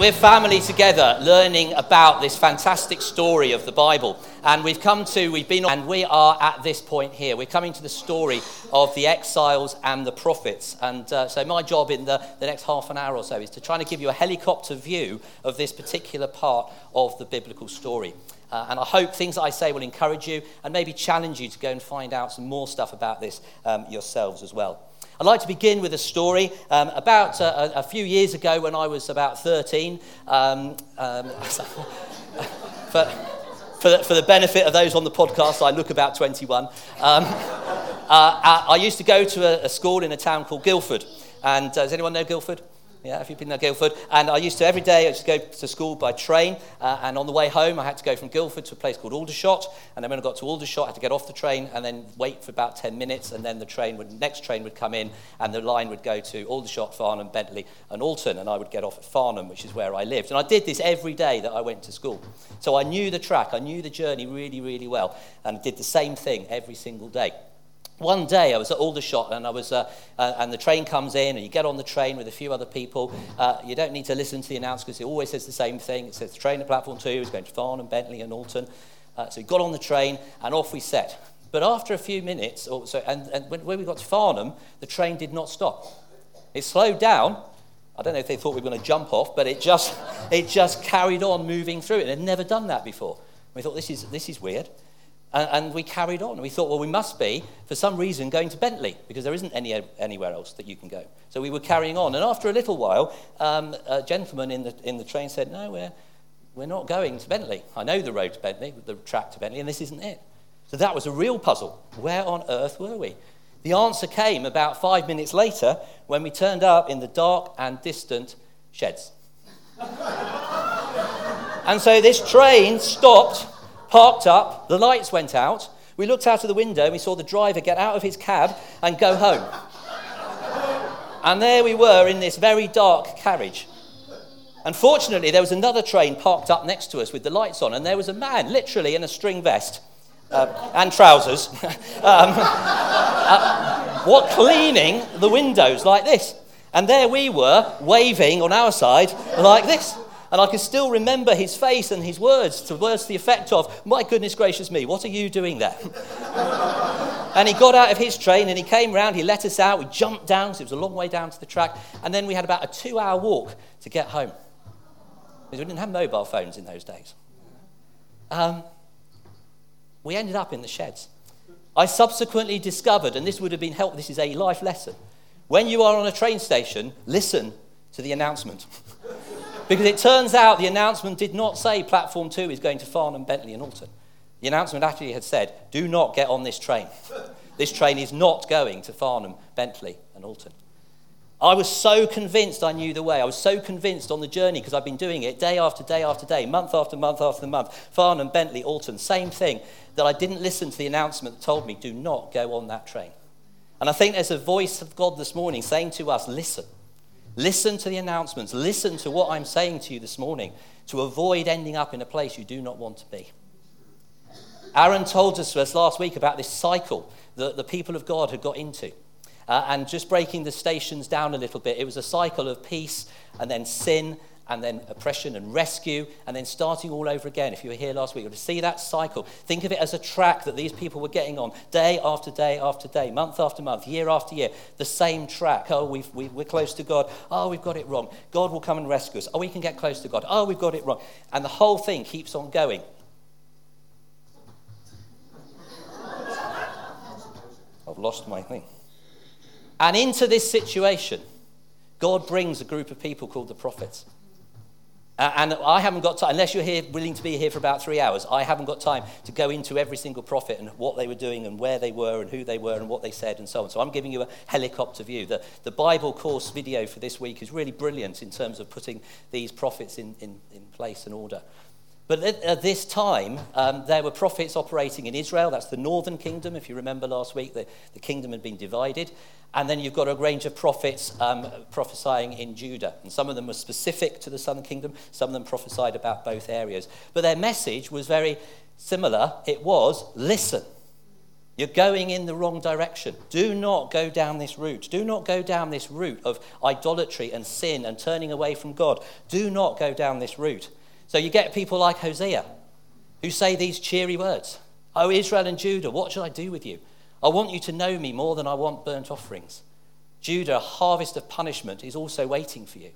We're family together learning about this fantastic story of the Bible. And we've come to, we've been, and we are at this point here. We're coming to the story of the exiles and the prophets. And uh, so, my job in the, the next half an hour or so is to try to give you a helicopter view of this particular part of the biblical story. Uh, and I hope things I say will encourage you and maybe challenge you to go and find out some more stuff about this um, yourselves as well. I'd like to begin with a story. Um, about uh, a, few years ago, when I was about 13, um, um, for, for, the, for the benefit of those on the podcast, I look about 21. Um, uh, I used to go to a, a, school in a town called Guildford. And uh, does anyone know Guildford? Yeah, have you been to Guildford? And I used to, every day, I used to go to school by train. Uh, and on the way home, I had to go from Guildford to a place called Aldershot. And then when I got to Aldershot, I had to get off the train and then wait for about 10 minutes. And then the train would, next train would come in and the line would go to Aldershot, Farnham, Bentley, and Alton. And I would get off at Farnham, which is where I lived. And I did this every day that I went to school. So I knew the track, I knew the journey really, really well. And did the same thing every single day one day I was at Aldershot and I was, uh, uh, and the train comes in and you get on the train with a few other people. Uh, you don't need to listen to the announcement because it always says the same thing. It says the train at platform two is going to Farnham, Bentley, and Alton. Uh, so we got on the train and off we set. But after a few minutes, or so, and, and when, when we got to Farnham, the train did not stop. It slowed down. I don't know if they thought we were going to jump off, but it just, it just carried on moving through. It had never done that before. We thought this is, this is weird. And, we carried on. We thought, well, we must be, for some reason, going to Bentley because there isn't any, anywhere else that you can go. So we were carrying on. And after a little while, um, a gentleman in the, in the train said, no, we're, we're not going to Bentley. I know the road to Bentley, the track to Bentley, and this isn't it. So that was a real puzzle. Where on earth were we? The answer came about five minutes later when we turned up in the dark and distant sheds. and so this train stopped parked up, the lights went out. We looked out of the window and we saw the driver get out of his cab and go home. and there we were in this very dark carriage. Unfortunately, there was another train parked up next to us with the lights on, and there was a man literally in a string vest uh, and trousers, um, uh, what cleaning the windows like this. And there we were, waving on our side like this. And I can still remember his face and his words, to words to the effect of, My goodness gracious me, what are you doing there? and he got out of his train and he came round, he let us out, we jumped down, because it was a long way down to the track, and then we had about a two hour walk to get home. Because we didn't have mobile phones in those days. Um, we ended up in the sheds. I subsequently discovered, and this would have been helpful, this is a life lesson. When you are on a train station, listen to the announcement. Because it turns out the announcement did not say platform two is going to Farnham, Bentley, and Alton. The announcement actually had said, do not get on this train. This train is not going to Farnham, Bentley, and Alton. I was so convinced I knew the way. I was so convinced on the journey because I've been doing it day after day after day, month after month after month. Farnham, Bentley, Alton, same thing. That I didn't listen to the announcement that told me, do not go on that train. And I think there's a voice of God this morning saying to us, listen. Listen to the announcements. Listen to what I'm saying to you this morning to avoid ending up in a place you do not want to be. Aaron told us, last week about this cycle that the people of God had got into. Uh, and just breaking the stations down a little bit, it was a cycle of peace and then sin and then oppression and rescue, and then starting all over again. If you were here last week, to see that cycle. Think of it as a track that these people were getting on day after day after day, month after month, year after year, the same track. Oh, we've, we, we're close to God. Oh, we've got it wrong. God will come and rescue us. Oh, we can get close to God. Oh, we've got it wrong. And the whole thing keeps on going. I've lost my thing. And into this situation, God brings a group of people called the prophets. Uh, and I haven't got time, unless you're here willing to be here for about three hours, I haven't got time to go into every single prophet and what they were doing and where they were and who they were and what they said and so on. So I'm giving you a helicopter view. The, the Bible course video for this week is really brilliant in terms of putting these prophets in, in, in place and order. But at, this time, um, there were prophets operating in Israel. That's the northern kingdom. If you remember last week, the, the kingdom had been divided. And then you've got a range of prophets um, prophesying in Judah. And some of them were specific to the southern kingdom, some of them prophesied about both areas. But their message was very similar. It was listen. You're going in the wrong direction. Do not go down this route. Do not go down this route of idolatry and sin and turning away from God. Do not go down this route. So you get people like Hosea who say these cheery words Oh, Israel and Judah, what shall I do with you? I want you to know me more than I want burnt offerings. Judah, a harvest of punishment is also waiting for you.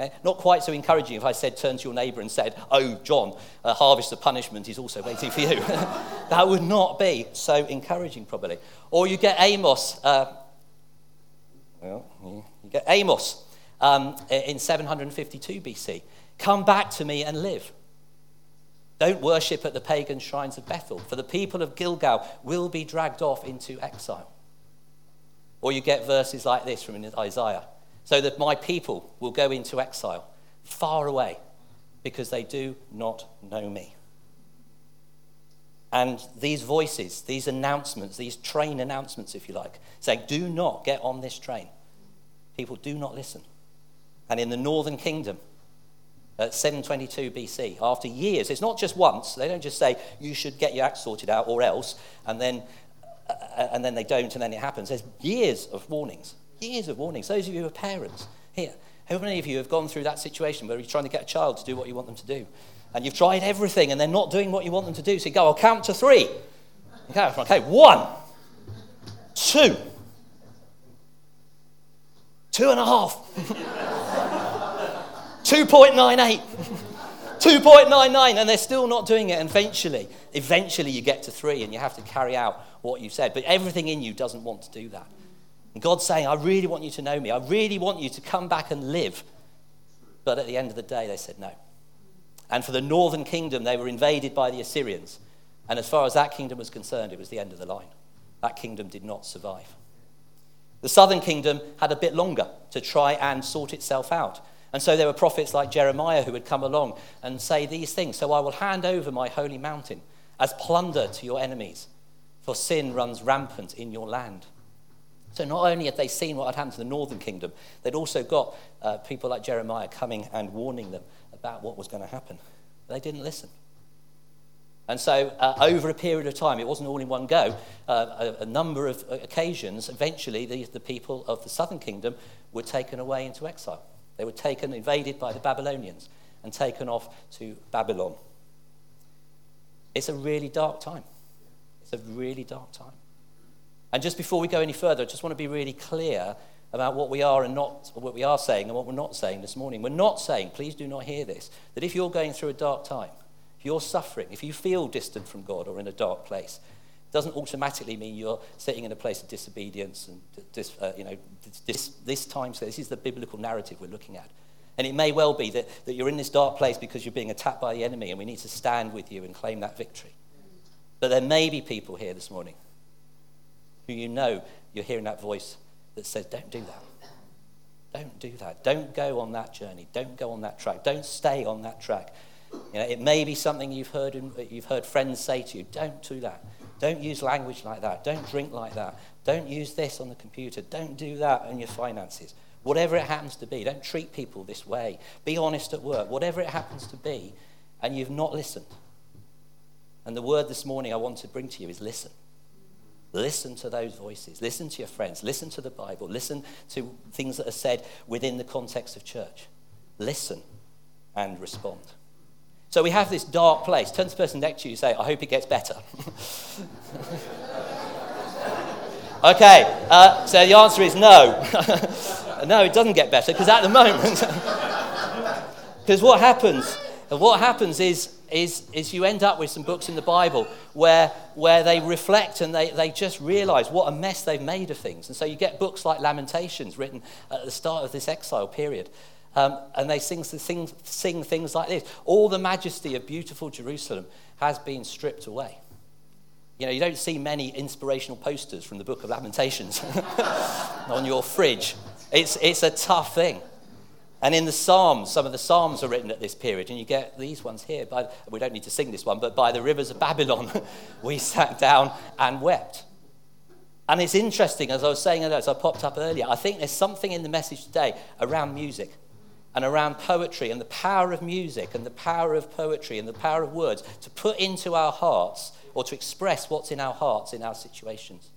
Okay? Not quite so encouraging if I said, turn to your neighbour and said, Oh, John, a harvest of punishment is also waiting for you. that would not be so encouraging, probably. Or you get Amos. Uh, well, you get Amos um, in 752 BC. Come back to me and live. Don't worship at the pagan shrines of Bethel, for the people of Gilgal will be dragged off into exile. Or you get verses like this from Isaiah so that my people will go into exile far away because they do not know me. And these voices, these announcements, these train announcements, if you like, saying, do not get on this train. People do not listen. And in the northern kingdom, at 722 BC, after years, it's not just once, they don't just say, you should get your act sorted out or else, and then, uh, and then they don't, and then it happens. There's years of warnings Years of warnings. Those of you who are parents here, how many of you have gone through that situation where you're trying to get a child to do what you want them to do? And you've tried everything and they're not doing what you want them to do. So you go, I'll count to three. Okay, okay, one, two, two and a half, 2.98. 2.99 and they're still not doing it and eventually eventually you get to 3 and you have to carry out what you said but everything in you doesn't want to do that and God's saying, I really want you to know me. I really want you to come back and live. But at the end of the day, they said no. And for the northern kingdom, they were invaded by the Assyrians. And as far as that kingdom was concerned, it was the end of the line. That kingdom did not survive. The southern kingdom had a bit longer to try and sort itself out. And so there were prophets like Jeremiah who would come along and say these things So I will hand over my holy mountain as plunder to your enemies, for sin runs rampant in your land. So not only had they seen what had happened to the northern kingdom, they'd also got uh, people like Jeremiah coming and warning them about what was going to happen. They didn't listen. And so, uh, over a period of time, it wasn't all in one go, uh, a, a, number of occasions, eventually the, the people of the southern kingdom were taken away into exile. They were taken, invaded by the Babylonians, and taken off to Babylon. It's a really dark time. It's a really dark time. And just before we go any further, I just want to be really clear about what we are and not what we are saying and what we're not saying this morning. We're not saying, please do not hear this, that if you're going through a dark time, if you're suffering, if you feel distant from God or in a dark place, doesn't automatically mean you're sitting in a place of disobedience and this, uh, you know, this, this time. So this is the biblical narrative we're looking at. And it may well be that, that you're in this dark place because you're being attacked by the enemy and we need to stand with you and claim that victory. But there may be people here this morning who you know you're hearing that voice that says, Don't do that. Don't do that. Don't go on that journey. Don't go on that track. Don't stay on that track. You know, it may be something you've heard, in, you've heard friends say to you. Don't do that. Don't use language like that. Don't drink like that. Don't use this on the computer. Don't do that in your finances. Whatever it happens to be, don't treat people this way. Be honest at work. Whatever it happens to be, and you've not listened. And the word this morning I want to bring to you is listen. Listen to those voices. Listen to your friends. Listen to the Bible. Listen to things that are said within the context of church. Listen and respond. So we have this dark place. Turn to the person next to you and say, I hope it gets better. okay, uh, so the answer is no. no, it doesn't get better because at the moment, because what happens, what happens is is, is you end up with some books in the Bible where, where they reflect and they, they just realize what a mess they've made of things. And so you get books like Lamentations written at the start of this exile period. Um, and they sing, sing, sing things like this All the majesty of beautiful Jerusalem has been stripped away. You know, you don't see many inspirational posters from the book of Lamentations on your fridge. It's, it's a tough thing. And in the Psalms, some of the Psalms are written at this period, and you get these ones here. By, we don't need to sing this one, but by the rivers of Babylon, we sat down and wept. And it's interesting, as I was saying, as I popped up earlier, I think there's something in the message today around music and around poetry and the power of music and the power of poetry and the power of words to put into our hearts or to express what's in our hearts in our situations.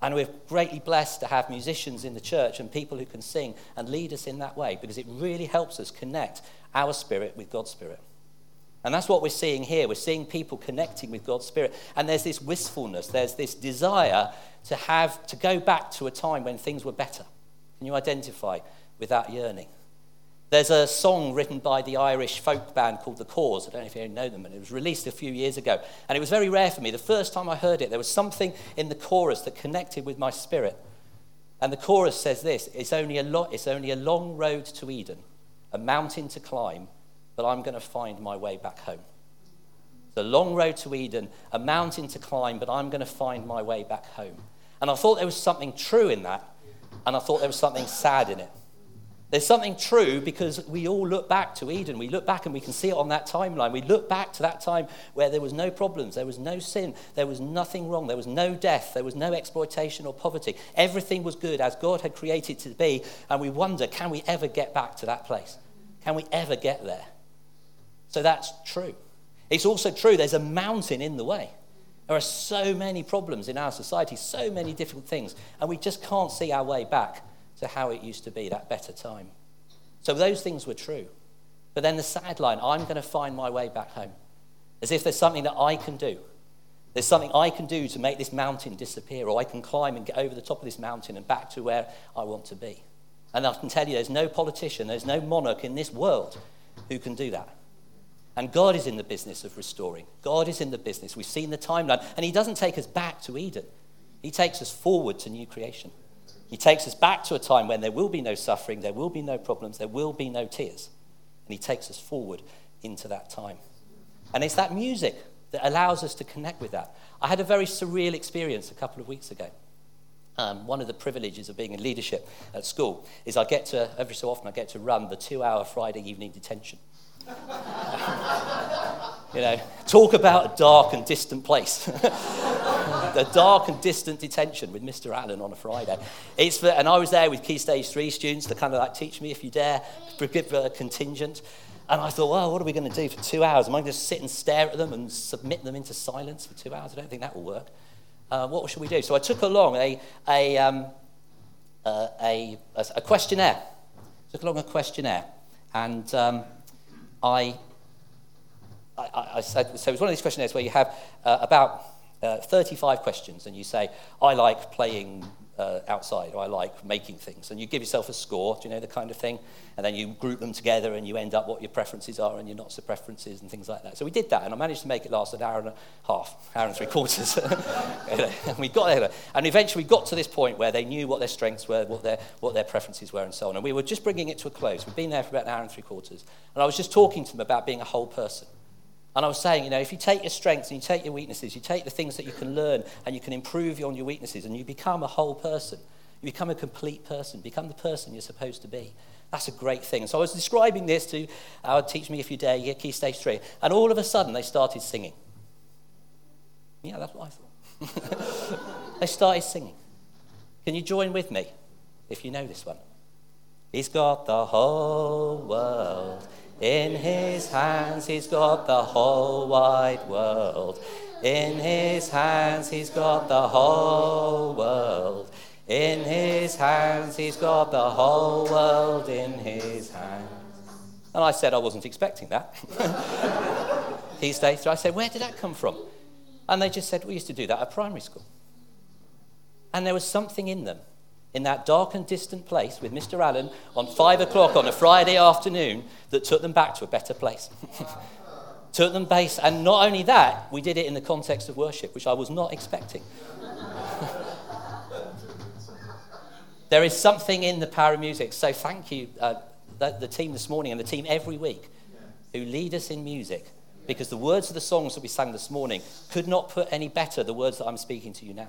And we're greatly blessed to have musicians in the church and people who can sing and lead us in that way because it really helps us connect our spirit with God's spirit. And that's what we're seeing here. We're seeing people connecting with God's spirit. And there's this wistfulness, there's this desire to have to go back to a time when things were better. Can you identify with that yearning? There's a song written by the Irish folk band called The Corrs. I don't know if you know them, and it was released a few years ago. And it was very rare for me. The first time I heard it, there was something in the chorus that connected with my spirit. And the chorus says this it's only a, lo- it's only a long road to Eden, a mountain to climb, but I'm going to find my way back home. It's a long road to Eden, a mountain to climb, but I'm going to find my way back home. And I thought there was something true in that, and I thought there was something sad in it. There's something true because we all look back to Eden. We look back and we can see it on that timeline. We look back to that time where there was no problems, there was no sin, there was nothing wrong, there was no death, there was no exploitation or poverty. Everything was good as God had created it to be. And we wonder can we ever get back to that place? Can we ever get there? So that's true. It's also true there's a mountain in the way. There are so many problems in our society, so many different things, and we just can't see our way back to how it used to be, that better time. So those things were true. But then the sad line I'm going to find my way back home. As if there's something that I can do. There's something I can do to make this mountain disappear, or I can climb and get over the top of this mountain and back to where I want to be. And I can tell you, there's no politician, there's no monarch in this world who can do that. And God is in the business of restoring. God is in the business. We've seen the timeline. And He doesn't take us back to Eden, He takes us forward to new creation. He takes us back to a time when there will be no suffering, there will be no problems, there will be no tears. And He takes us forward into that time. And it's that music that allows us to connect with that. I had a very surreal experience a couple of weeks ago. Um, one of the privileges of being in leadership at school is I get to, every so often, I get to run the two hour Friday evening detention. you know, talk about a dark and distant place. the dark and distant detention with Mr. Allen on a Friday. It's for, and I was there with Key Stage 3 students to kind of like teach me if you dare, give a contingent. And I thought, well, what are we going to do for two hours? Am I going to sit and stare at them and submit them into silence for two hours? I don't think that will work. Uh, what should we do? So I took along a, a, um, uh, a, a, questionnaire. Took along a questionnaire. And um, I, I, I, said, so it was one of these questionnaires where you have uh, about uh, 35 questions, and you say, I like playing uh, outside, or I like making things. And you give yourself a score, do you know the kind of thing? And then you group them together and you end up what your preferences are and your not so preferences and things like that. So we did that, and I managed to make it last an hour and a half, hour and three quarters. and we got there. And eventually we got to this point where they knew what their strengths were, what their, what their preferences were, and so on. And we were just bringing it to a close. We'd been there for about an hour and three quarters. And I was just talking to them about being a whole person. And I was saying, you know, if you take your strengths and you take your weaknesses, you take the things that you can learn and you can improve on your weaknesses and you become a whole person, you become a complete person, become the person you're supposed to be. That's a great thing. So I was describing this to our Teach Me If You Dare, Key Stage 3, and all of a sudden they started singing. Yeah, that's what I thought. they started singing. Can you join with me if you know this one? He's got the whole world in his hands, he's got the whole wide world. In his hands, he's got the whole world. In his hands, he's got the whole world in his hands. And I said I wasn't expecting that. These days, I said, Where did that come from? And they just said, We used to do that at primary school. And there was something in them in that dark and distant place with Mr. Allen on five o'clock on a Friday afternoon that took them back to a better place. took them base, and not only that, we did it in the context of worship, which I was not expecting. there is something in the power of music. So thank you, uh, the, the team this morning and the team every week who lead us in music because the words of the songs that we sang this morning could not put any better the words that I'm speaking to you now.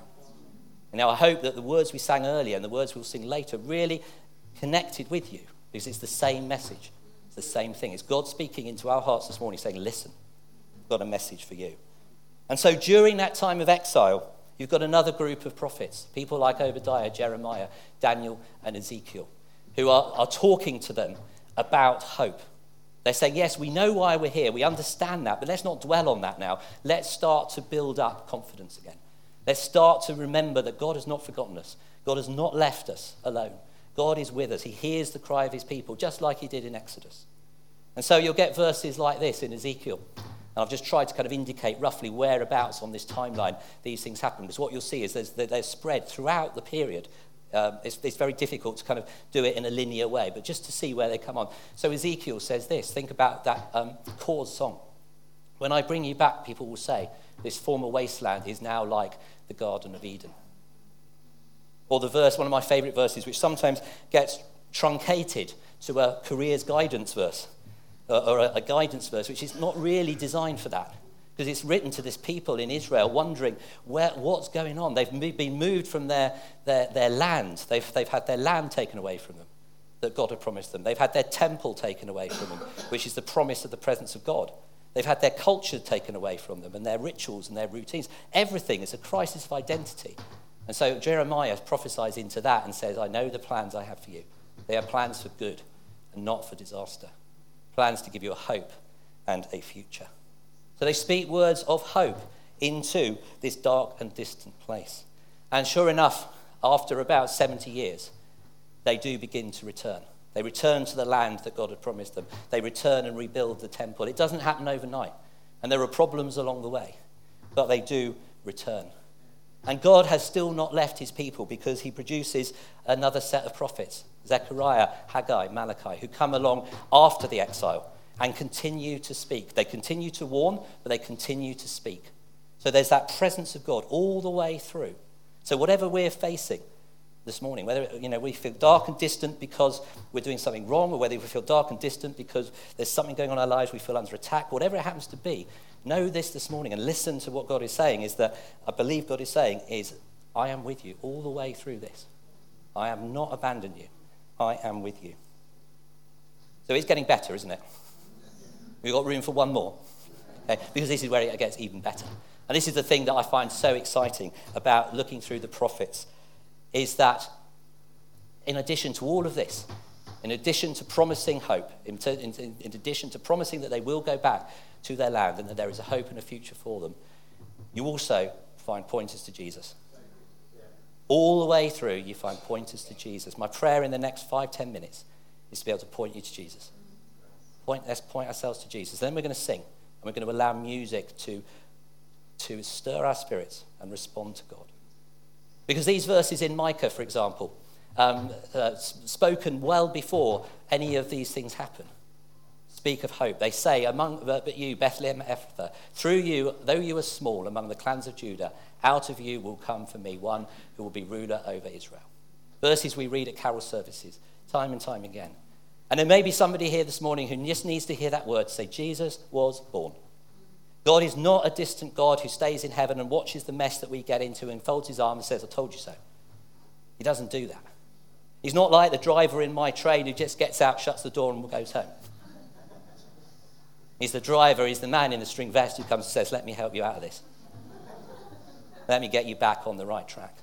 And now I hope that the words we sang earlier and the words we'll sing later really connected with you because it's the same message. It's the same thing. It's God speaking into our hearts this morning saying, Listen, I've got a message for you. And so during that time of exile, you've got another group of prophets, people like Obadiah, Jeremiah, Daniel, and Ezekiel, who are, are talking to them about hope. They're saying, yes, we know why we're here. We understand that, but let's not dwell on that now. Let's start to build up confidence again. Let's start to remember that God has not forgotten us. God has not left us alone. God is with us. He hears the cry of his people, just like he did in Exodus. And so you'll get verses like this in Ezekiel. And I've just tried to kind of indicate roughly whereabouts on this timeline these things happen. Because what you'll see is they're spread throughout the period um, it's, it's, very difficult to kind of do it in a linear way, but just to see where they come on. So Ezekiel says this think about that um, Corrs song. When I bring you back, people will say, This former wasteland is now like the Garden of Eden. Or the verse, one of my favorite verses, which sometimes gets truncated to a careers guidance verse, uh, or a, a guidance verse, which is not really designed for that because it's written to this people in Israel wondering where, what's going on. They've been moved from their, their, their land, they've, they've had their land taken away from them that God had promised them. They've had their temple taken away from them, which is the promise of the presence of God. They've had their culture taken away from them and their rituals and their routines. Everything is a crisis of identity. And so Jeremiah prophesies into that and says, I know the plans I have for you. They are plans for good and not for disaster, plans to give you a hope and a future. So they speak words of hope into this dark and distant place. And sure enough, after about 70 years, they do begin to return. They return to the land that God had promised them. They return and rebuild the temple. It doesn't happen overnight, and there are problems along the way, but they do return. And God has still not left his people because he produces another set of prophets Zechariah, Haggai, Malachi, who come along after the exile and continue to speak. They continue to warn, but they continue to speak. So there's that presence of God all the way through. So whatever we're facing this morning, whether you know we feel dark and distant because we're doing something wrong, or whether we feel dark and distant because there's something going on in our lives, we feel under attack, whatever it happens to be, know this this morning and listen to what God is saying. Is that I believe God is saying is, I am with you all the way through this. I have not abandoned you. I am with you. So it's getting better, isn't it? We've got room for one more. Okay? Because this is where it gets even better. And this is the thing that I find so exciting about looking through the prophets is that in addition to all of this, in addition to promising hope, in, in, in, addition to promising that they will go back to their land and that there is a hope and a future for them, you also find pointers to Jesus. All the way through, you find pointers to Jesus. My prayer in the next five, ten minutes is to be able to point you to Jesus. Point, let's point ourselves to Jesus. Then we're going to sing, and we're going to allow music to, to stir our spirits and respond to God. Because these verses in Micah, for example, um, uh, spoken well before any of these things happen, speak of hope. They say, among but you, Bethlehem Ephrathah, through you, though you are small among the clans of Judah, out of you will come for me one who will be ruler over Israel. Verses we read at carol services, time and time again. And there may be somebody here this morning who just needs to hear that word say, Jesus was born. God is not a distant God who stays in heaven and watches the mess that we get into and folds his arms and says, I told you so. He doesn't do that. He's not like the driver in my train who just gets out, shuts the door, and goes home. He's the driver, he's the man in the string vest who comes and says, Let me help you out of this. Let me get you back on the right track.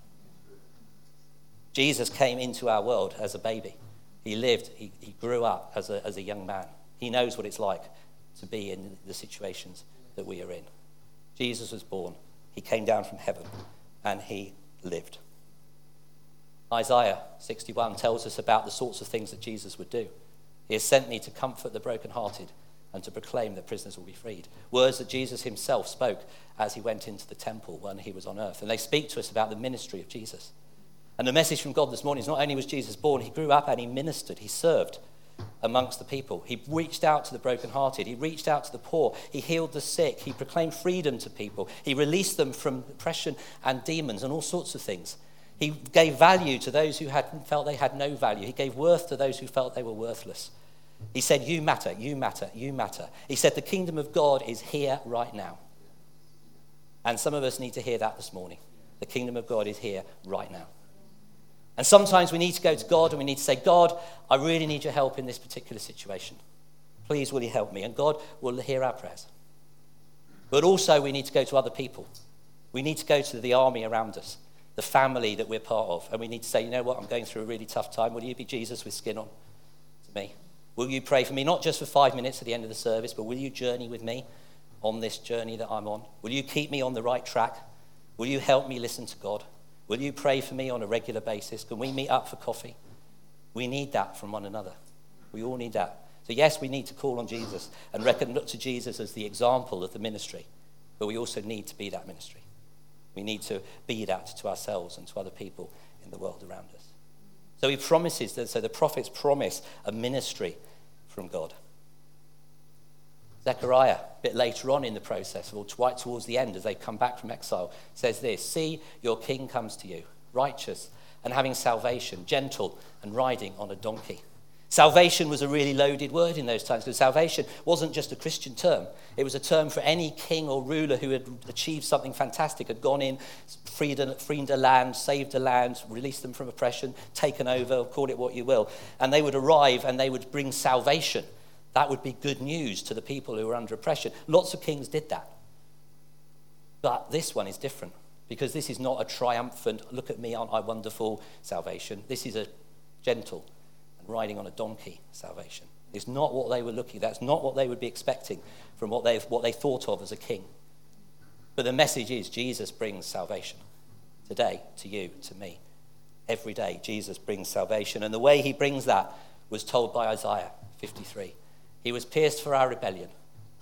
Jesus came into our world as a baby. He lived, he, he grew up as a, as a young man. He knows what it's like to be in the situations that we are in. Jesus was born, he came down from heaven, and he lived. Isaiah 61 tells us about the sorts of things that Jesus would do. He has sent me to comfort the brokenhearted and to proclaim that prisoners will be freed. Words that Jesus himself spoke as he went into the temple when he was on earth. And they speak to us about the ministry of Jesus. And the message from God this morning is not only was Jesus born, he grew up and he ministered, he served amongst the people. He reached out to the brokenhearted, he reached out to the poor, he healed the sick, he proclaimed freedom to people, he released them from oppression and demons and all sorts of things. He gave value to those who had felt they had no value. He gave worth to those who felt they were worthless. He said, You matter, you matter, you matter. He said, The kingdom of God is here right now. And some of us need to hear that this morning. The kingdom of God is here right now. And sometimes we need to go to God and we need to say, God, I really need your help in this particular situation. Please, will you help me? And God will hear our prayers. But also, we need to go to other people. We need to go to the army around us, the family that we're part of. And we need to say, you know what, I'm going through a really tough time. Will you be Jesus with skin on to me? Will you pray for me, not just for five minutes at the end of the service, but will you journey with me on this journey that I'm on? Will you keep me on the right track? Will you help me listen to God? Will you pray for me on a regular basis? Can we meet up for coffee? We need that from one another. We all need that. So, yes, we need to call on Jesus and reckon, look to Jesus as the example of the ministry, but we also need to be that ministry. We need to be that to ourselves and to other people in the world around us. So he promises that, so the prophets promise a ministry from God. Zechariah, a bit later on in the process, or right towards the end as they come back from exile, says this See, your king comes to you, righteous and having salvation, gentle and riding on a donkey. Salvation was a really loaded word in those times because salvation wasn't just a Christian term. It was a term for any king or ruler who had achieved something fantastic, had gone in, freed a, freed a land, saved a land, released them from oppression, taken over, call it what you will. And they would arrive and they would bring salvation. That would be good news to the people who were under oppression. Lots of kings did that. But this one is different because this is not a triumphant, look at me, aren't I wonderful salvation. This is a gentle and riding on a donkey salvation. It's not what they were looking That's not what they would be expecting from what, they what they thought of as a king. But the message is Jesus brings salvation today to you, to me. Every day, Jesus brings salvation. And the way he brings that was told by Isaiah 53. He was pierced for our rebellion,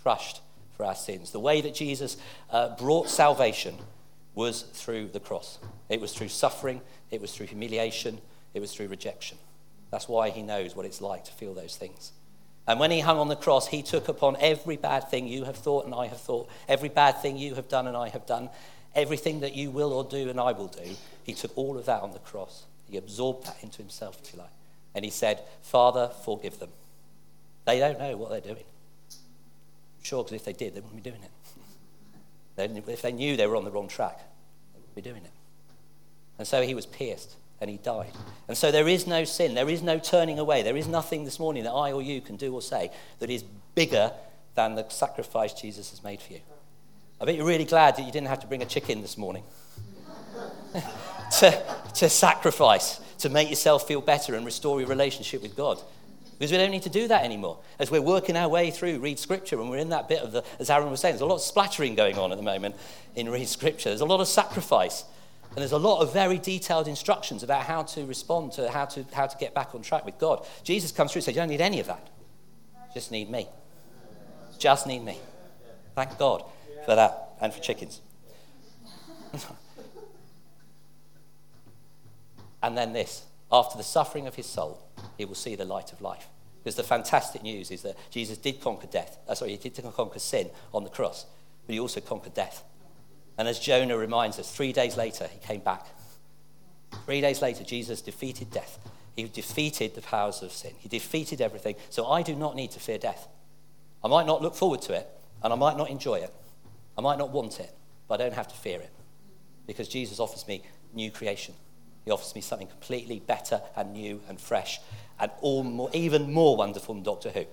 crushed for our sins. The way that Jesus uh, brought salvation was through the cross. It was through suffering, it was through humiliation, it was through rejection. That's why he knows what it's like to feel those things. And when he hung on the cross, he took upon every bad thing you have thought and I have thought, every bad thing you have done and I have done, everything that you will or do and I will do. He took all of that on the cross. He absorbed that into himself, if you like. And he said, Father, forgive them. They don't know what they're doing. Sure, because if they did, they wouldn't be doing it. if they knew they were on the wrong track, they wouldn't be doing it. And so he was pierced and he died. And so there is no sin, there is no turning away, there is nothing this morning that I or you can do or say that is bigger than the sacrifice Jesus has made for you. I bet you're really glad that you didn't have to bring a chicken this morning to, to sacrifice, to make yourself feel better and restore your relationship with God. Because we don't need to do that anymore. As we're working our way through Read Scripture, and we're in that bit of the, as Aaron was saying, there's a lot of splattering going on at the moment in Read Scripture. There's a lot of sacrifice. And there's a lot of very detailed instructions about how to respond to how to, how to get back on track with God. Jesus comes through and says, You don't need any of that. Just need me. Just need me. Thank God for that and for chickens. and then this after the suffering of his soul, he will see the light of life. Because the fantastic news is that Jesus did conquer death. Uh, sorry, he did conquer sin on the cross, but he also conquered death. And as Jonah reminds us, three days later, he came back. Three days later, Jesus defeated death. He defeated the powers of sin. He defeated everything. So I do not need to fear death. I might not look forward to it, and I might not enjoy it. I might not want it, but I don't have to fear it. Because Jesus offers me new creation. He offers me something completely better and new and fresh and all more, even more wonderful than Doctor Who.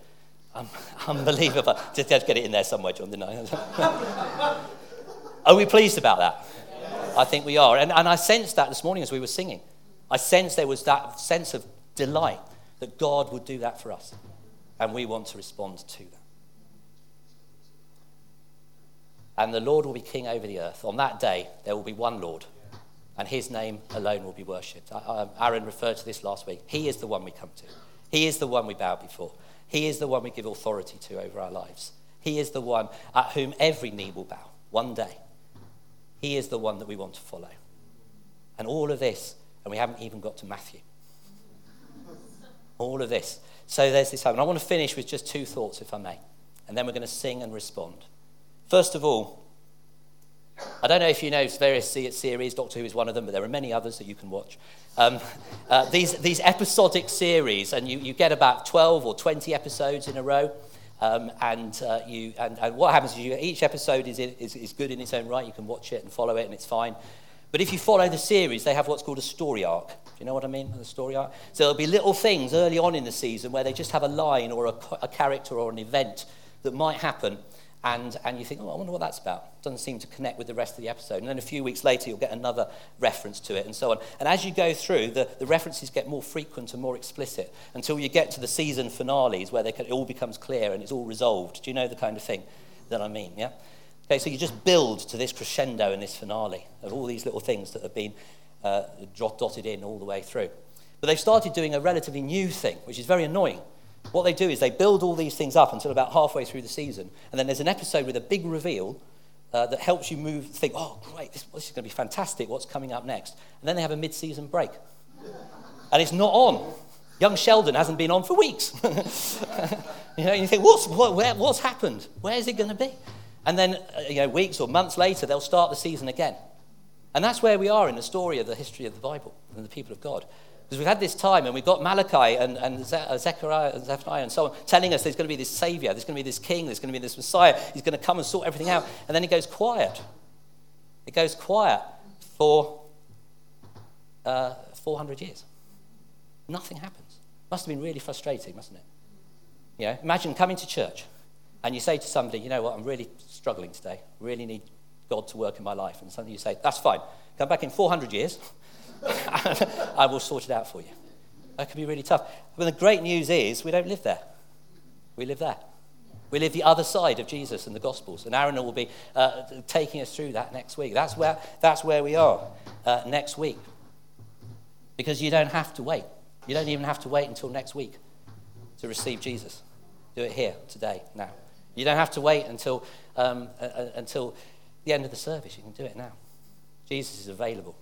Um, unbelievable. Just had to get it in there somewhere, John, didn't I? Are we pleased about that? I think we are. And, and I sensed that this morning as we were singing. I sensed there was that sense of delight that God would do that for us. And we want to respond to that. And the Lord will be king over the earth. On that day, there will be one Lord, and his name alone will be worshipped. Aaron referred to this last week. He is the one we come to, he is the one we bow before, he is the one we give authority to over our lives. He is the one at whom every knee will bow one day. He is the one that we want to follow. And all of this, and we haven't even got to Matthew. All of this. So there's this. And I want to finish with just two thoughts, if I may. And then we're going to sing and respond. First of all, I don't know if you know various series, Doctor Who is one of them, but there are many others that you can watch. Um, uh, these, these episodic series, and you, you get about 12 or 20 episodes in a row. Um, and, uh, you, and, and, what happens is you, each episode is, is, is good in its own right. You can watch it and follow it, and it's fine. But if you follow the series, they have what's called a story arc. Do you know what I mean? The story arc. So there'll be little things early on in the season where they just have a line or a, a character or an event that might happen, and, and you think, oh, I wonder what that's about. Doesn't seem to connect with the rest of the episode. And then a few weeks later, you'll get another reference to it, and so on. And as you go through, the, the references get more frequent and more explicit until you get to the season finales where can, it all becomes clear and it's all resolved. Do you know the kind of thing that I mean? Yeah? Okay, so you just build to this crescendo and this finale of all these little things that have been uh, dotted in all the way through. But they've started doing a relatively new thing, which is very annoying. What they do is they build all these things up until about halfway through the season, and then there's an episode with a big reveal uh, that helps you move, think, oh, great, this, this is going to be fantastic, what's coming up next? And then they have a mid season break. And it's not on. Young Sheldon hasn't been on for weeks. you know, you think, what's, what, where, what's happened? Where is it going to be? And then, uh, you know, weeks or months later, they'll start the season again. And that's where we are in the story of the history of the Bible and the people of God. Because we've had this time and we've got Malachi and, and uh, Zechariah and Zephaniah and so on telling us there's going to be this Savior, there's going to be this King, there's going to be this Messiah, he's going to come and sort everything out. And then it goes quiet. It goes quiet for uh, 400 years. Nothing happens. Must have been really frustrating, mustn't it? You know, imagine coming to church and you say to somebody, you know what, I'm really struggling today, really need God to work in my life. And suddenly you say, that's fine. Come back in 400 years I will sort it out for you. That can be really tough. But the great news is we don't live there. We live there. We live the other side of Jesus and the Gospels. And Aaron will be uh, taking us through that next week. That's where, that's where we are uh, next week. Because you don't have to wait. You don't even have to wait until next week to receive Jesus. Do it here, today, now. You don't have to wait until, um, uh, until the end of the service. You can do it now. Jesus is available.